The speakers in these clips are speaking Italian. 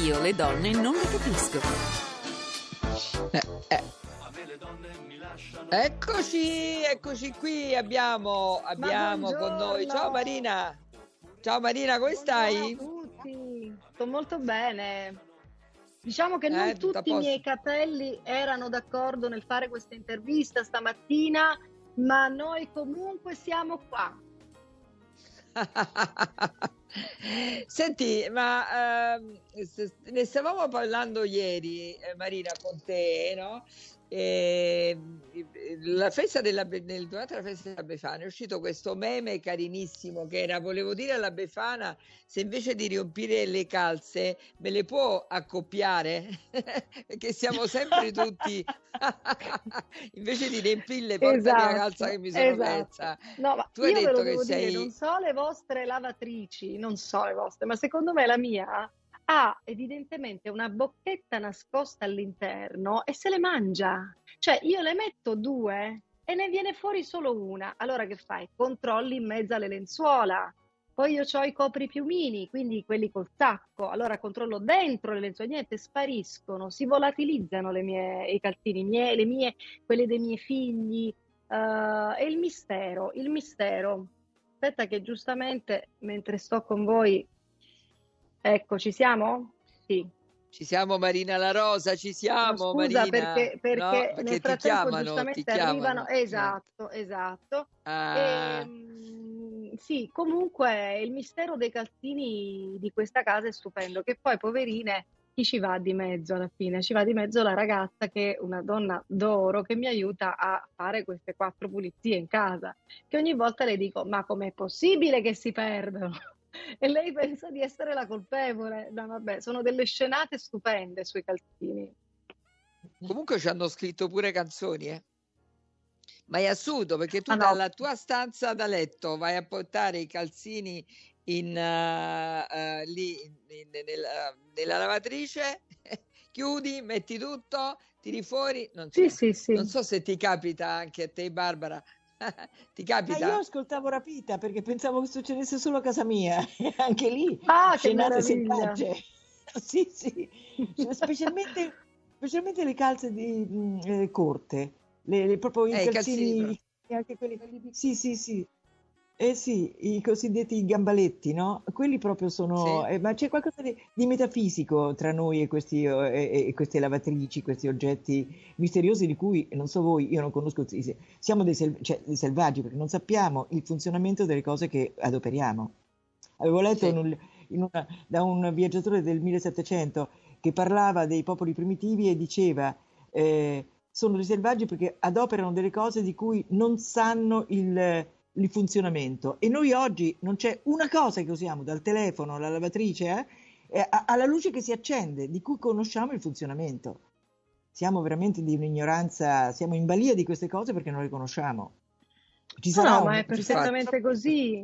Io le donne non le capisco. Eh, eh. Eccoci, eccoci qui, abbiamo, abbiamo con noi. Ciao Marina. Ciao Marina, come stai? Buongiorno a tutti, sto molto bene. Diciamo che Eh, non a tutti i miei capelli erano d'accordo nel fare questa intervista stamattina, ma noi comunque siamo qua. Senti, ma ehm, ne stavamo parlando ieri, eh, Marina, con te, no? E, la festa della, nel- durante la festa della Befana è uscito questo meme carinissimo che era, volevo dire alla Befana, se invece di riempire le calze me le può accoppiare? Perché siamo sempre tutti, invece di riempirle, portami la Esatto, calza che mi sono esatto. persa. No, ma Tu hai io ve detto lo che devo dire, sei... non so le vostre lavatrici, non so le vostre, ma secondo me la mia ha evidentemente una bocchetta nascosta all'interno e se le mangia. Cioè, io le metto due e ne viene fuori solo una. Allora che fai? Controlli in mezzo alle lenzuola. Poi io ho i copripiumini, quindi quelli col tacco. Allora controllo dentro le lenzuola, niente, spariscono, si volatilizzano le mie, i calzini, mie, le mie, quelli dei miei figli. Eh, e il mistero, il mistero. Aspetta che giustamente mentre sto con voi, ecco, ci siamo? Sì. Ci siamo Marina La Rosa, ci siamo Scusa Marina. perché, perché No, nel perché ti frattempo chiamano, giustamente arrivano, esatto, esatto. Ah, Ehm, sì, comunque il mistero dei calzini di questa casa è stupendo, che poi poverine, chi ci va di mezzo alla fine? Ci va di mezzo la ragazza che è una donna d'oro che mi aiuta a fare queste quattro pulizie in casa, che ogni volta le dico, ma com'è possibile che si perdono? E lei pensa di essere la colpevole. No, vabbè, sono delle scenate stupende sui calzini. comunque ci hanno scritto pure canzoni, eh. Ma è assurdo perché tu Ah, no. dalla tua stanza da letto vai a portare i calzini in, eh, eh, lì in- in- nella, nella lavatrice, chiudi, metti tutto, tiri fuori. Non so, Sì, sì, sì. non so se ti capita anche a te, Barbara. Ti Ma capita? io ascoltavo Rapita perché pensavo che succedesse solo a casa mia, e anche lì Ah, che scenate meraviglia! selvagge. Sì, sì, Cioè, specialmente, specialmente le calze di, mh, eh, corte, le, le- proprio i Eh, calzini calzini, anche quelli, sì, sì, sì, eh sì, i cosiddetti gambaletti, no? Quelli proprio sono, Sì. eh, ma c'è qualcosa di, di metafisico tra noi e, questi, eh, e- queste lavatrici, questi oggetti misteriosi di cui, non so voi, io non conosco, siamo dei, sel- cioè, dei selvaggi perché non sappiamo il funzionamento delle cose che adoperiamo. Avevo letto Sì. in un- in una- da un viaggiatore del 1700 che parlava dei popoli primitivi e diceva eh, sono dei selvaggi perché adoperano delle cose di cui non sanno il, il funzionamento e noi oggi non c'è una cosa che usiamo dal telefono alla lavatrice eh, alla luce che si accende di cui conosciamo il funzionamento. Siamo veramente di un'ignoranza, siamo in balia di queste cose perché non le conosciamo. Ci No, sarà no, un- ma è perfettamente così.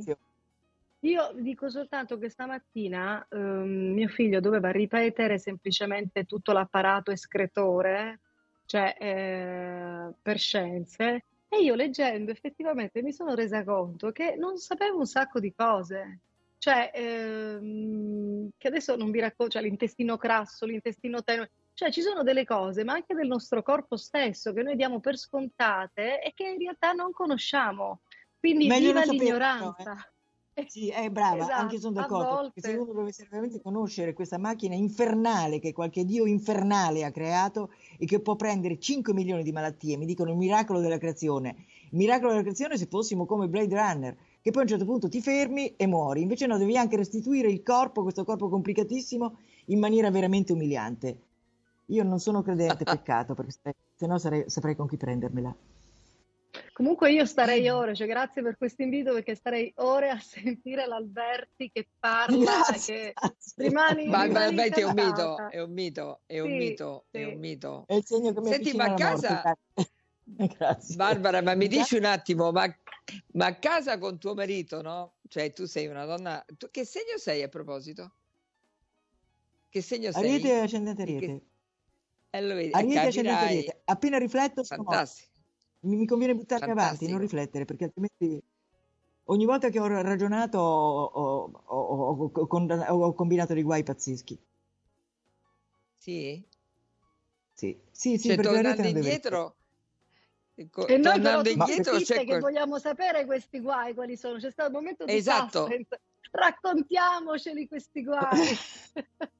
Io dico soltanto che stamattina ehm, mio figlio doveva ripetere semplicemente tutto l'apparato escretore, cioè eh, per scienze, e io leggendo effettivamente mi sono resa conto che non sapevo un sacco di cose. Cioè, ehm, che adesso non vi racconto, cioè l'intestino crasso, l'intestino tenue, cioè ci sono delle cose, ma anche del nostro corpo stesso, che noi diamo per scontate e che in realtà non conosciamo. Quindi Meglio viva l'ignoranza. Sì, è brava, Esatto, anche sono d'accordo. che Se volte. uno dovesse veramente conoscere questa macchina infernale che qualche dio infernale ha creato e che può prendere 5 milioni di malattie, mi dicono il miracolo della creazione. Il miracolo della creazione se fossimo come Blade Runner, che poi a un certo punto ti fermi e muori. Invece no, devi anche restituire il corpo, questo corpo complicatissimo, in maniera veramente umiliante. Io non sono credente, peccato, perché se, se no sarei- saprei con chi prendermela. Comunque io starei ore, cioè grazie per questo invito perché starei ore a sentire l'Alberti che parla, Grazie, che grazie. rimani, Ma rimani Alberti è un mito, è un mito, è un Sì, mito, è sì. un mito. È il segno che mi Senti, ma a casa, grazie. Barbara, ma mi dici un attimo, ma, ma a casa con tuo marito, no? Cioè tu sei una donna, tu- che segno sei a proposito? Che segno sei? Ariete ascendente Di che- Ariete. Eh, lo vedi, Ariete ascendente capirai. Ariete. Appena rifletto sono. Fantastico. Mi, mi conviene buttarmi avanti, Fantastico. non riflettere, perché altrimenti ogni volta che ho ragionato ho, ho- ho- ho- ho- con- ho combinato dei guai pazzeschi. Sì? Sì, sì, sì Cioè, perché la rete tornando non deve indietro, ecco, E noi però indietro c'è che quel... vogliamo sapere questi guai quali sono. C'è stato un momento di Esatto. suspense. Raccontiamoceli questi guai.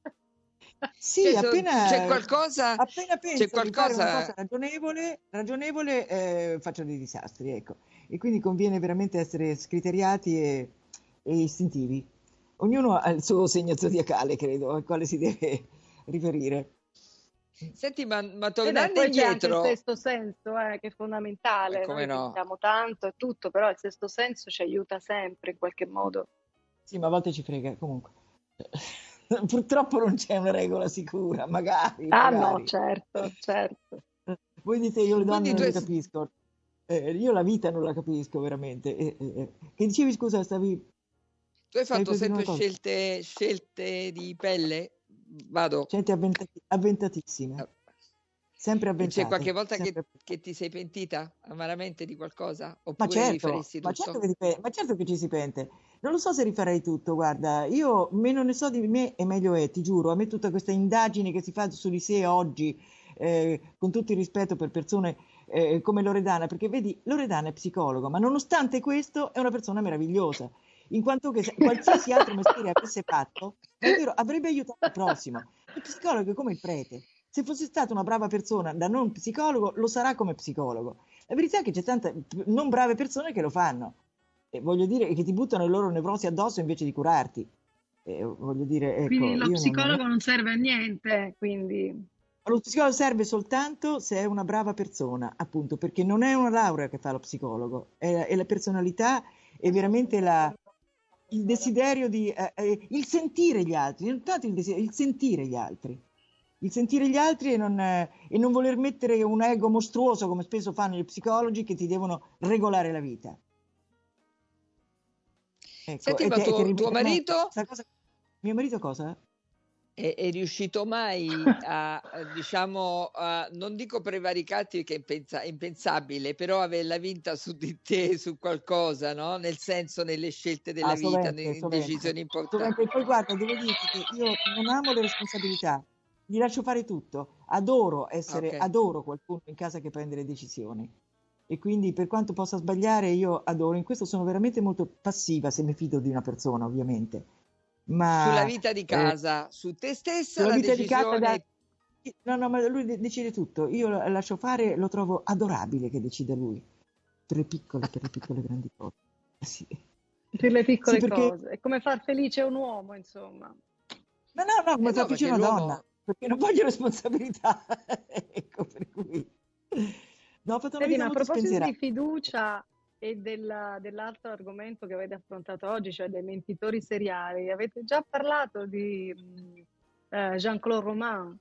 Sì, Cioè, so- appena, c'è qualcosa... appena penso di fare una qualcosa- cosa ragionevole, ragionevole eh, faccio dei disastri, ecco. E quindi conviene veramente essere scriteriati e, e istintivi. Ognuno ha il suo segno zodiacale, credo, al quale si deve riferire. Senti, ma, ma E beh, tornando poi c'è anche il indietro... sesto senso, eh, che è fondamentale. Eh, come Noi no. pensiamo tanto e tutto, però il sesto senso ci aiuta sempre in qualche modo. Sì, ma a volte ci frega, comunque. Purtroppo non c'è una regola sicura, magari, Ah no, magari. certo, certo. Voi dite io le donne Quindi non tu capisco. Eh, io la vita non la capisco veramente. Eh, eh, eh. Che dicevi, scusa, stavi... Tu hai fatto sempre scelte, scelte di pelle? Vado. Gente avventati- avventatissime, Ah. Sempre avventate. C'è qualche volta che, che ti sei pentita amaramente di qualcosa? Ma Oppure certo, ma tutto? certo, che ma certo che ci si pente. Non lo so se rifarei tutto, guarda, io meno ne so di me e meglio è, ti giuro. A me tutta questa indagine che si fa su di sé oggi, eh, con tutto il rispetto per persone eh, come Loredana, perché vedi, Loredana è psicologo, ma nonostante questo è una persona meravigliosa, in quanto che qualsiasi altro mestiere avesse fatto, davvero avrebbe aiutato il prossimo. Il psicologo è come il prete. Se fosse stata una brava persona da non psicologo, lo sarà come psicologo. La verità è che c'è tante non brave persone che lo fanno. E voglio dire che ti buttano le loro nevrosi addosso invece di curarti. E voglio dire, ecco, Quindi lo io non- psicologo non serve a niente, quindi Lo psicologo serve soltanto se è una brava persona, appunto, perché non è una laurea che fa lo psicologo, è, è la personalità, è veramente la- il desiderio di, eh, eh, il sentire gli altri, non tanto il desiderio, il sentire gli altri. Il sentire gli altri e non, eh, e non voler mettere un ego mostruoso come spesso fanno gli psicologi che ti devono regolare la vita. Ecco, Senti, ma tuo- ripeto, tuo marito? cosa- mio marito cosa? È, è riuscito mai a, eh, diciamo, a- non dico prevaricarti che è impensa- impensabile, però averla vinta su di te, su qualcosa, no? Nel senso, nelle scelte della Ah, vita, sovente, nelle sovente. decisioni importanti. Sovente. Poi guarda, devo dirti che io non amo le responsabilità, gli lascio fare tutto. Adoro essere, Ok. adoro qualcuno in casa che prende le decisioni. E quindi per quanto possa sbagliare, io adoro. In questo sono veramente molto passiva se mi fido di una persona, ovviamente. Ma Sulla vita di eh, casa, su te stessa, sulla la vita di casa decisione... da- No, no, ma lui de- decide tutto. Io lo lascio fare, lo trovo adorabile che decida lui. Per le piccole, per le piccole grandi cose. Sì. per le piccole Sì, perché- cose. È come far felice un uomo, insomma. Ma no, no, come Eh no, felice perché una donna, perché non voglio responsabilità. ecco, per cui... No, ho fatto una Senti, a proposito spensierata. di fiducia e della- dell'altro argomento che avete affrontato oggi, cioè dei mentitori seriali, avete già parlato di eh, Jean-Claude Roman,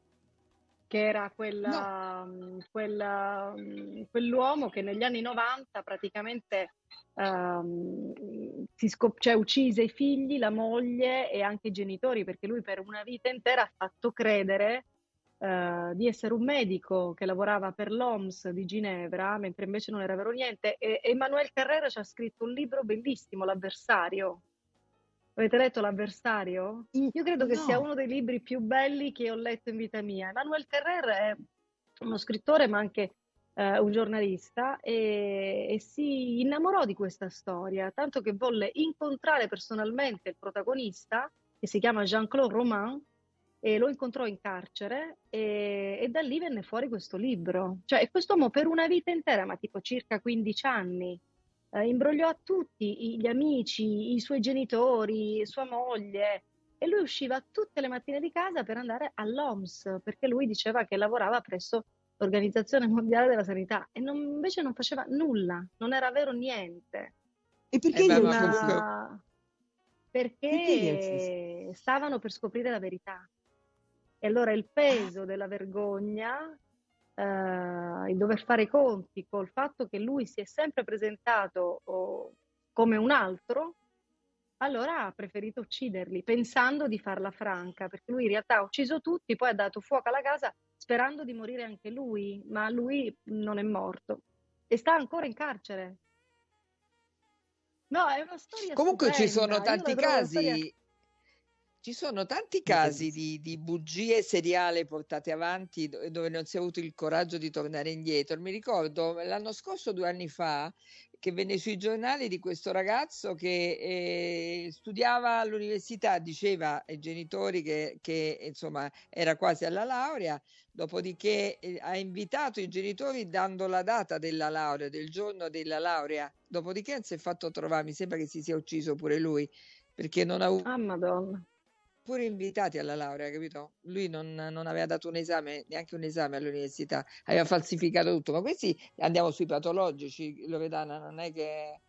che era quella- mh, quella, mh, quell'uomo che negli anni 90 praticamente ehm, si scop- cioè, uccise i figli, la moglie e anche i genitori, perché lui per una vita intera ha fatto credere eh, di essere un medico che lavorava per l'OMS di Ginevra, mentre invece non era vero niente. E Emmanuel Carrera ci ha scritto un libro bellissimo, L'avversario. Avete letto L'avversario? Io credo che No. sia uno dei libri più belli che ho letto in vita mia. Emmanuel Carrera è uno scrittore, ma anche eh, un giornalista, e, e si innamorò di questa storia, tanto che volle incontrare personalmente il protagonista, che si chiama Jean-Claude Roman, e lo incontrò in carcere e, e da lì venne fuori questo libro. Cioè, e quest'uomo per una vita intera, ma tipo circa 15 anni, eh, imbrogliò a tutti gli amici, i suoi genitori, sua moglie, e lui usciva tutte le mattine di casa per andare all'OMS, perché lui diceva che lavorava presso l'Organizzazione Mondiale della Sanità e non- invece non faceva nulla, non era vero niente. E perché Eh beh, io ma gli perché stavano per scoprire la verità. E allora il peso della vergogna, eh, il dover fare i conti col fatto che lui si è sempre presentato oh, come un altro, allora ha preferito ucciderli, pensando di farla franca, perché lui in realtà ha ucciso tutti, poi ha dato fuoco alla casa sperando di morire anche lui, ma lui non è morto e sta ancora in carcere. No, è una storia Comunque ci stupenda, sono io la tanti casi, storia- Ci sono tanti casi di, di, bugie seriali portate avanti dove non si è avuto il coraggio di tornare indietro. Mi ricordo l'anno scorso, due anni fa, che venne sui giornali di questo ragazzo che eh, studiava all'università, diceva ai genitori che, che, insomma era quasi alla laurea, dopodiché eh, ha invitato i genitori dando la data della laurea, del giorno della laurea, dopodiché si è fatto trovare, mi sembra che si sia ucciso pure lui perché non ha avuto... Ah, Madonna pure invitati alla laurea, capito? Lui non, non, aveva dato un esame, neanche un esame all'università, aveva falsificato tutto. Ma questi andiamo sui patologici, Loredana, non è che.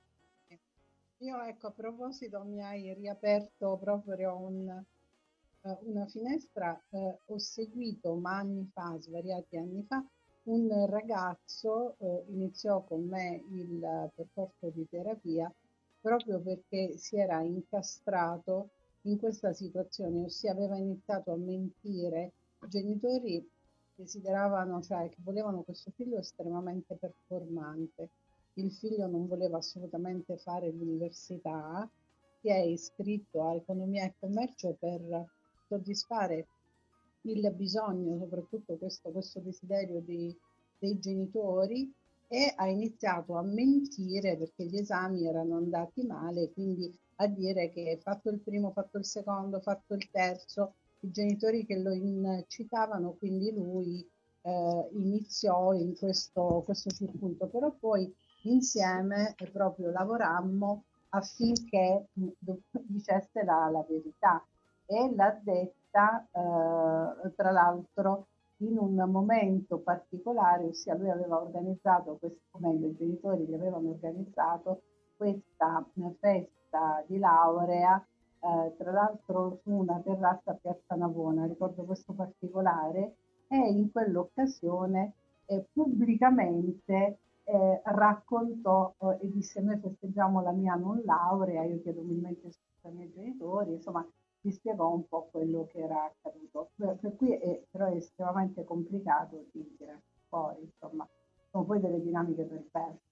Io, ecco, a proposito, mi hai riaperto proprio un, uh, una finestra. Uh, ho seguito, ma anni fa, svariati anni fa, un ragazzo uh, iniziò con me il percorso di terapia proprio perché si era incastrato in questa situazione, ossia aveva iniziato a mentire, i genitori desideravano, cioè che volevano questo figlio estremamente performante. Il figlio non voleva assolutamente fare l'università, si è iscritto a economia e commercio per soddisfare il bisogno, soprattutto questo, questo desiderio di, dei genitori e ha iniziato a mentire perché gli esami erano andati male, quindi a dire che fatto il primo, fatto il secondo, fatto il terzo, i genitori che lo incitavano, quindi lui eh, iniziò in questo, questo circuito, però poi insieme proprio lavorammo affinché dicesse la, la verità. E l'ha detta eh, tra l'altro in un momento particolare, ossia lui aveva organizzato questo, momento, i genitori gli avevano organizzato questa festa festa di laurea, eh, tra l'altro su una terrazza a Piazza Navona, ricordo questo particolare, e in quell'occasione eh, pubblicamente eh, raccontò eh, e disse noi festeggiamo la mia non laurea, io chiedo umilmente scusa ai miei genitori, insomma mi spiegò un po' quello che era accaduto. Per, per cui è, però è estremamente complicato di tirare fuori, insomma, sono poi delle dinamiche perverse.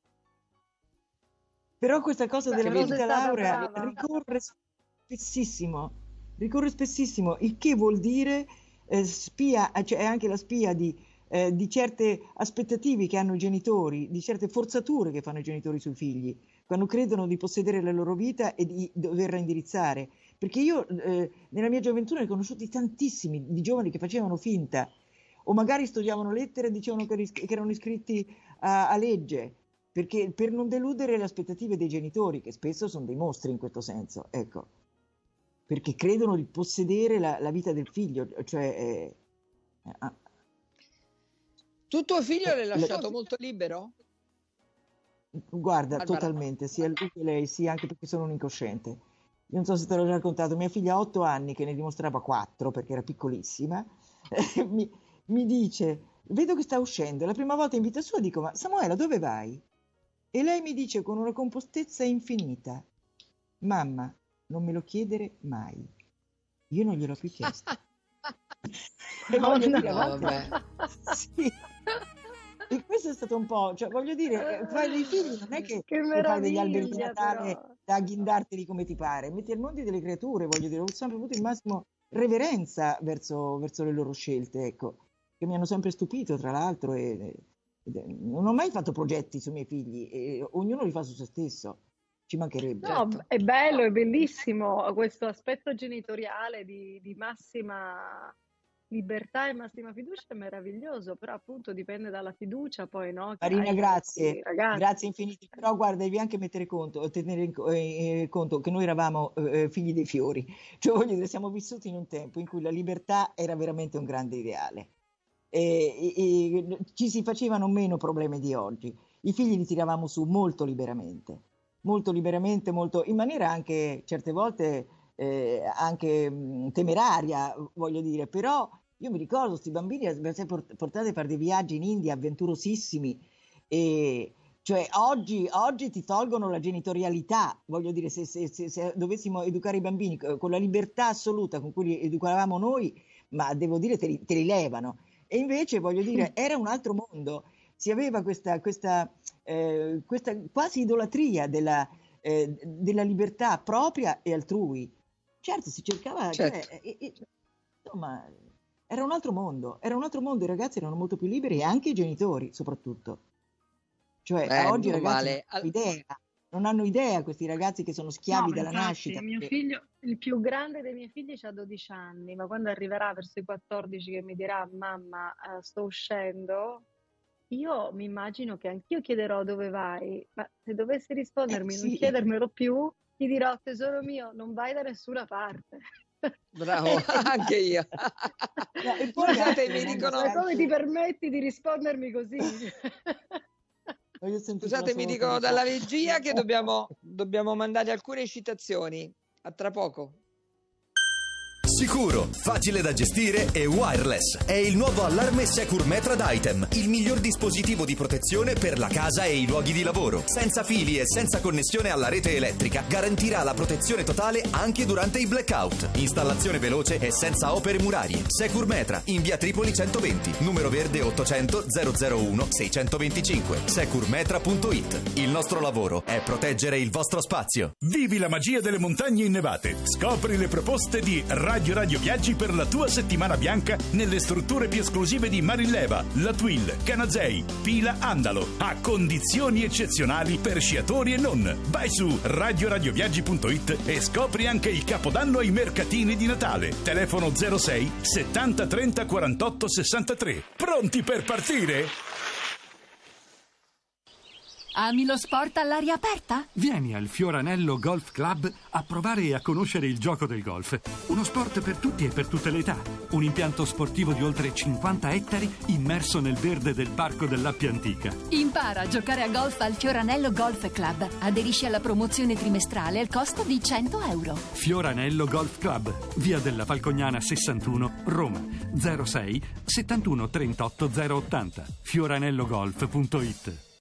Però questa cosa della vita laurea ricorre spessissimo, ricorre spessissimo, il che vuol dire eh, spia, cioè è anche la spia di, eh, di, certe aspettative che hanno i genitori, di certe forzature che fanno i genitori sui figli, quando credono di possedere la loro vita e di doverla indirizzare. Perché io eh, nella mia gioventù ne ho conosciuti tantissimi di giovani che facevano finta, o magari studiavano lettere e dicevano che, che erano iscritti a, a legge, perché per non deludere le aspettative dei genitori, che spesso sono dei mostri in questo senso, ecco, perché credono di possedere la, la vita del figlio, cioè... Eh, ah. Tu tuo figlio l'hai lasciato molto libero? Guarda, Barbara. totalmente, sia lui che lei, sia anche perché sono un incosciente. Non so se te l'ho già raccontato, mia figlia ha otto anni, che ne dimostrava quattro perché era piccolissima, mi, mi, dice, vedo che sta uscendo, la prima volta in vita sua dico, ma Samuela dove vai? E lei mi dice con una compostezza infinita, mamma, non me lo chiedere mai. Io non gliel'ho più chiesto. e no, no, dire, vabbè. sì. E questo è stato un po', cioè voglio dire, eh, fai dei figli non è che, che fai degli alberi di Natale però. Da agghindarteli come ti pare, metti al mondo delle creature, voglio dire, ho sempre avuto il massimo reverenza verso, verso le loro scelte, ecco, che mi hanno sempre stupito tra l'altro e, non ho mai fatto progetti sui miei figli, e ognuno li fa su se stesso. Ci mancherebbe. No, certo. è bello, è bellissimo questo aspetto genitoriale di, di massima libertà e massima fiducia è meraviglioso, però appunto dipende dalla fiducia poi, no? Marina, grazie, grazie infinite, però guarda, devi anche mettere conto, tenere eh, conto che noi eravamo eh, figli dei fiori, cioè voglio dire, siamo vissuti in un tempo in cui la libertà era veramente un grande ideale. E, e, ci si facevano meno problemi di oggi. I figli li tiravamo su molto liberamente, molto liberamente, molto, in maniera anche certe volte eh, anche mh, temeraria, voglio dire, però io mi ricordo questi bambini portati a fare dei viaggi in India avventurosissimi e cioè oggi, oggi, ti tolgono la genitorialità, voglio dire, se, se, se, se, dovessimo educare i bambini con la libertà assoluta con cui li educavamo noi, ma devo dire te li, te li levano. E invece, voglio dire, era un altro mondo. Si aveva questa, questa, eh, questa quasi idolatria della, eh, della libertà propria e altrui. Certo, si cercava, Certo. cioè, e- e- insomma, era un altro mondo, era un altro mondo, i ragazzi erano molto più liberi e anche i genitori, soprattutto. Cioè, Eh, oggi i ragazzi male. non hanno idea, non hanno idea questi ragazzi che sono schiavi No, dalla infatti, nascita. Mio perché- figlio, il più grande dei miei figli ha 12 anni, ma quando arriverà verso i 14 che mi dirà mamma, eh, sto uscendo, io mi immagino che anch'io chiederò dove vai, ma se dovessi rispondermi Eh, non sì. chiedermelo più, ti dirò tesoro mio, non vai da nessuna parte. Bravo, anche io. E poi Scusate, mi dicono- Ma come ti permetti di rispondermi così? Scusate, mi dicono dalla regia che dobbiamo, dobbiamo mandare alcune citazioni. A tra poco. Sicuro, facile da gestire e wireless. È il nuovo allarme Secure Metra Item, il miglior dispositivo di protezione per la casa e i luoghi di lavoro. Senza fili e senza connessione alla rete elettrica, garantirà la protezione totale anche durante i blackout. Installazione veloce e senza opere murarie. Secure Metra, in via Tripoli 120, numero verde 800 001 625. Securmetra.it. Il nostro lavoro è proteggere il vostro spazio. Vivi la magia delle montagne innevate. Scopri le proposte di Radio Radio Viaggi per la tua settimana bianca nelle strutture più esclusive di Marilleva, La Twill, Canazei, Pila Andalo, a condizioni eccezionali per sciatori e non. Vai su radioradioviaggi.it e scopri anche il capodanno ai mercatini di Natale. Telefono 06 70 30 48 63. Pronti per partire? Ami lo sport all'aria aperta? Vieni al Fioranello Golf Club a provare e a conoscere il gioco del golf. Uno sport per tutti e per tutte le età. Un impianto sportivo di oltre 50 ettari immerso nel verde del parco dell'Appia Antica. Impara a giocare a golf al Fioranello Golf Club. Aderisci alla promozione trimestrale al costo di 100 euro. Fioranello Golf Club, via della Falcognana 61, Roma. 06 71 38 080. fioranellogolf.it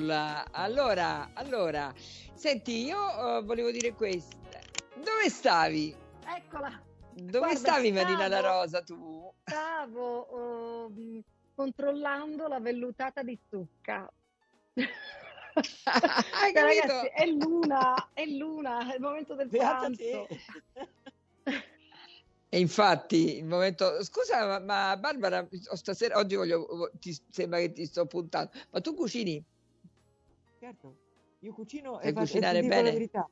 La... Allora, allora, senti, io eh, volevo dire questo. Dove stavi? Eccola, Dove Guarda, stavi Marina La stavo- Rosa tu? stavo ehm, controllando la vellutata di zucca. Hai Cioè, capito? ragazzi, è l'una, è l'una, è il momento del Beata pranzo. E infatti, il momento... Scusa, ma, ma Barbara, stasera, oggi voglio... Ti sembra che ti sto puntando, ma tu cucini? Certo, io cucino Sai e faccio cucinare dico la bene? verità.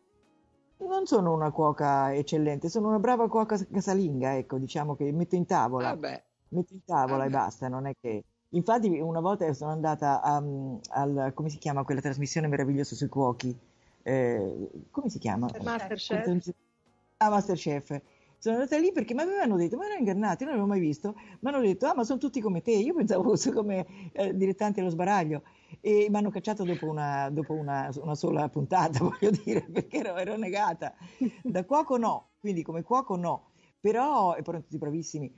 Non sono una cuoca eccellente, sono una brava cuoca casalinga, ecco, diciamo che metto in tavola, Vabbè. metto in tavola e Vabbè. basta, non è che... Infatti una volta sono andata a, al, come si chiama quella trasmissione meravigliosa sui cuochi? Eh, come si chiama? Masterchef. Quella- Ah, Masterchef. Sono andata lì perché mi avevano detto, ma erano ingannati, non l'avevo mai visto, mi hanno detto, ah, ma sono tutti come te, io pensavo fosse come eh, dilettanti allo sbaraglio e mi hanno cacciato dopo una, dopo una, una sola puntata, voglio dire, perché ero, ero negata. Da cuoco no, quindi come cuoco no, però, e poi erano tutti bravissimi,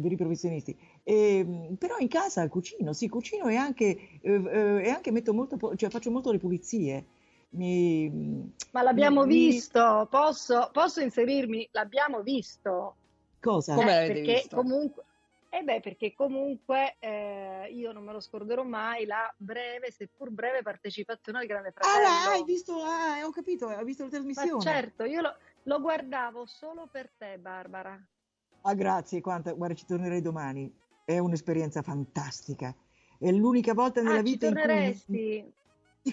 veri professionisti, E, mm, però in casa cucino, sì, cucino e anche, eh, eh, e anche metto molto, cioè faccio molto le pulizie. Mi, Ma l'abbiamo mi- visto, posso, posso inserirmi? L'abbiamo visto. Cosa? Eh, perché visto? comunque, eh beh, perché comunque eh, io non me lo scorderò mai la breve, seppur breve partecipazione al Grande Ah, Fratello. là, hai visto, ah, ho capito, ho visto la Ma trasmissione. certo, io lo, lo guardavo solo per te, Barbara. Ah, grazie, quanta, guarda, ci tornerei domani. È un'esperienza fantastica. È l'unica volta nella Ah, ci vita in cui... torneresti?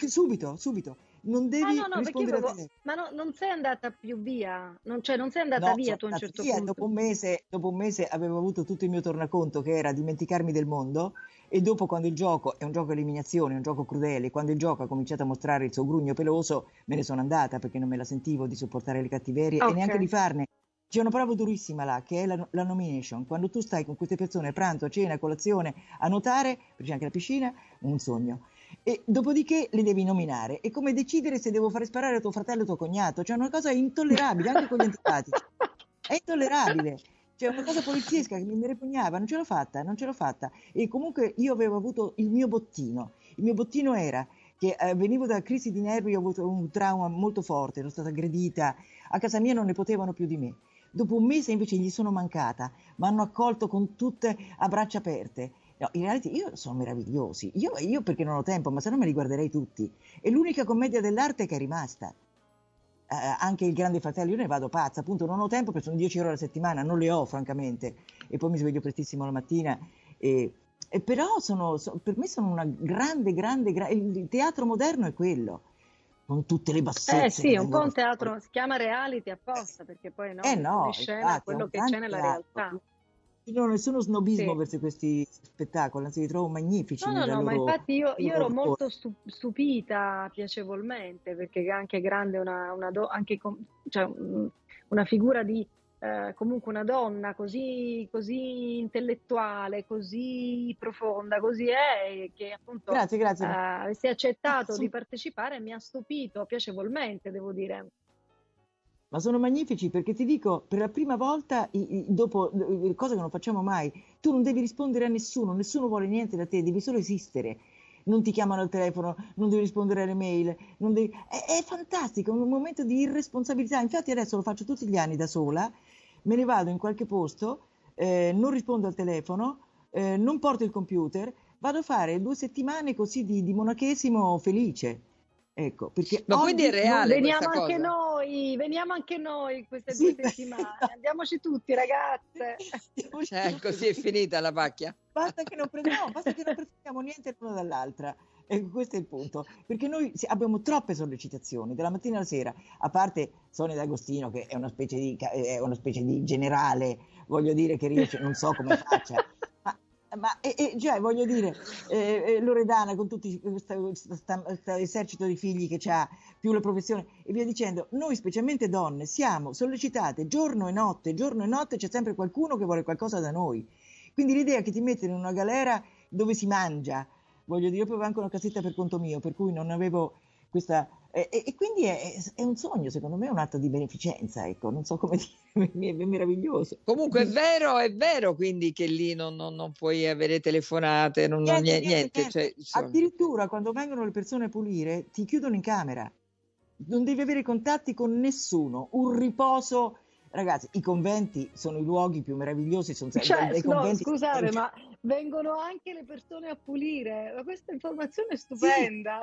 Subito, subito. Non devi Ah, no, no, rispondere a proprio- te. ma no, non sei andata più via, non, cioè, non sei andata No, via sono tu a un certo via. punto. Dopo un, mese, dopo un mese avevo avuto tutto il mio tornaconto che era dimenticarmi del mondo e dopo quando il gioco è un gioco a eliminazione, è un gioco crudele, quando il gioco ha cominciato a mostrare il suo grugno peloso me ne sono andata perché non me la sentivo di sopportare le cattiverie Ok. e neanche di farne. C'è una prova durissima là che è la, la nomination. Quando tu stai con queste persone a pranzo, a cena, a colazione, a nuotare, perché c'è anche la piscina, un sogno. E dopodiché li devi nominare. È come decidere se devo fare sparare a tuo fratello o tuo cognato. Cioè, una cosa intollerabile anche con gli antipatici. È intollerabile. Cioè, una cosa poliziesca che mi repugnava, non ce l'ho fatta, non ce l'ho fatta. E comunque io avevo avuto il mio bottino. Il mio bottino era che eh, venivo da crisi di nervi, ho avuto un trauma molto forte, ero stata aggredita, a casa mia non ne potevano più di me. Dopo un mese invece gli sono mancata, mi hanno accolto con tutte a braccia aperte. No, in realtà io sono meravigliosi, io, io perché non ho tempo, ma se no me li guarderei tutti. È l'unica commedia dell'arte che è rimasta. Eh, anche il Grande Fratello, io ne vado pazza, appunto non ho tempo perché sono 10 ore alla settimana, non le ho francamente, e poi mi sveglio prestissimo la mattina. E, e però sono, so- per me sono una grande, grande, gra- il teatro moderno è quello, con tutte le bassezze. Eh sì, un po' un teatro, si chiama reality apposta perché poi no, Eh no, scena infatti, quello che c'è nella teatro. realtà. Non ho nessuno snobismo Sì. verso questi spettacoli, anzi li trovo magnifici No, no, no, ma infatti io, io ero molto stu- stupita piacevolmente perché anche grande una, una do- anche com- cioè, una figura di eh, comunque una donna così, così intellettuale, così profonda, così è, che appunto Grazie, grazie. eh, avesse accettato Sono- di partecipare mi ha stupito piacevolmente, devo dire. Ma sono magnifici perché ti dico, per la prima volta, dopo cosa che non facciamo mai, tu non devi rispondere a nessuno, nessuno vuole niente da te, devi solo esistere. Non ti chiamano al telefono, non devi rispondere alle mail, non devi- è, è fantastico, è un momento di irresponsabilità. Infatti adesso lo faccio tutti gli anni da sola, me ne vado in qualche posto, eh, non rispondo al telefono, eh, non porto il computer, vado a fare due settimane così di, di monachesimo felice. Ecco, perché Ma quindi è reale Veniamo anche cosa? noi, veniamo anche noi queste Sì, due settimane. Andiamoci tutti, ragazze. Eh, così è finita la pacchia. Basta che non prendiamo, basta che non prendiamo niente l'una dall'altra. Ecco, questo è il punto. Perché noi abbiamo troppe sollecitazioni, dalla mattina alla sera, a parte Sonia D'Agostino, che è una specie di, una specie di generale, voglio dire che riesce, non so come faccia. Ma, e- e, cioè, voglio dire, eh, eh, Loredana con tutto questo esercito di figli che ha, più la professione e via dicendo, noi specialmente donne siamo sollecitate giorno e notte, giorno e notte c'è sempre qualcuno che vuole qualcosa da noi. Quindi l'idea che ti mettono in una galera dove si mangia, voglio dire, io avevo anche una casetta per conto mio, per cui non avevo questa... E, e- quindi è, è un sogno, secondo me è un atto di beneficenza, ecco, non so come dire, è, meraviglioso. Comunque è vero, è vero quindi che lì non, non- non puoi avere telefonate, non, non- Niente, niente, niente, cioè, Addirittura quando vengono le persone a pulire ti chiudono in camera, non devi avere contatti con nessuno, un riposo. Ragazzi, i conventi sono i luoghi più meravigliosi, sono sempre Cioè, no, conventi- scusate, ma vengono anche le persone a pulire. Ma questa informazione è stupenda.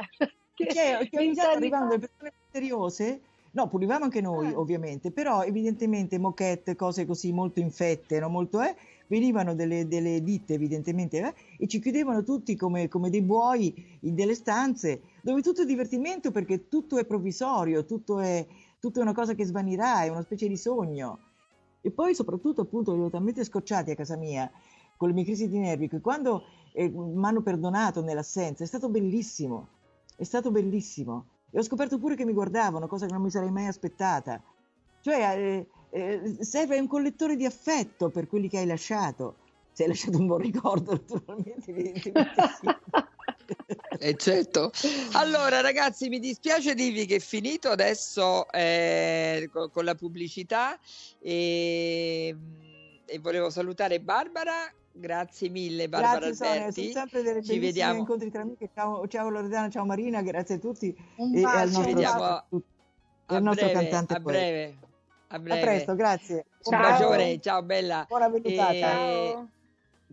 Che Che, che ogni tanto vent'anni arrivavano fa- le persone misteriose, no, pulivamo anche noi Eh. ovviamente, però evidentemente moquette, cose così molto infette, no? molto, eh, venivano delle, delle ditte evidentemente eh, e ci chiudevano tutti come, come dei buoi in delle stanze dove tutto è divertimento perché tutto è provvisorio, tutto è, tutto è una cosa che svanirà, è una specie di sogno. E poi soprattutto appunto li ho talmente scocciati a casa mia con le mie crisi di nervi che quando eh, mi hanno perdonato nell'assenza è stato bellissimo, è stato bellissimo. E ho scoperto pure che mi guardavano, cosa che non mi sarei mai aspettata. Cioè eh, eh, serve un collettore di affetto per quelli che hai lasciato. Se hai lasciato un buon ricordo, naturalmente, evidentemente sì. Eh, certo. Allora, ragazzi, mi dispiace dirvi che è finito adesso eh, co- con, la pubblicità e, e volevo salutare Barbara. Grazie mille, Barbara Grazie Sonia, Alberti. sono sempre delle Ci vediamo. incontri tra amiche. Ciao, ciao Loredana, ciao Marina, grazie a tutti Un e, e al bacio, Ci nostro, un vediamo a, al nostro breve, cantante a breve. A A breve. presto, grazie. Un Ciao. bacione, ciao bella. Buona vellutata. E- Ciao.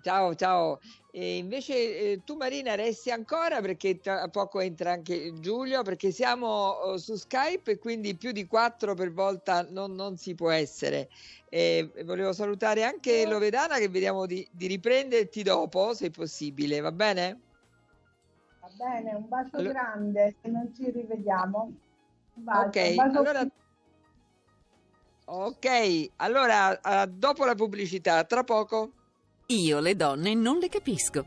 Ciao, ciao. E invece eh, tu Marina resti ancora perché tra poco entra anche Giulio perché siamo eh, su Skype e quindi più di quattro per volta non, non si può essere. E volevo salutare anche Lovedana che vediamo di, di riprenderti dopo se possibile, va bene? Va bene, un bacio Allo- grande, se non ci rivediamo. Un bacio, Ok, un bacio allora Ok, allora dopo la pubblicità, tra poco. Io le donne non le capisco.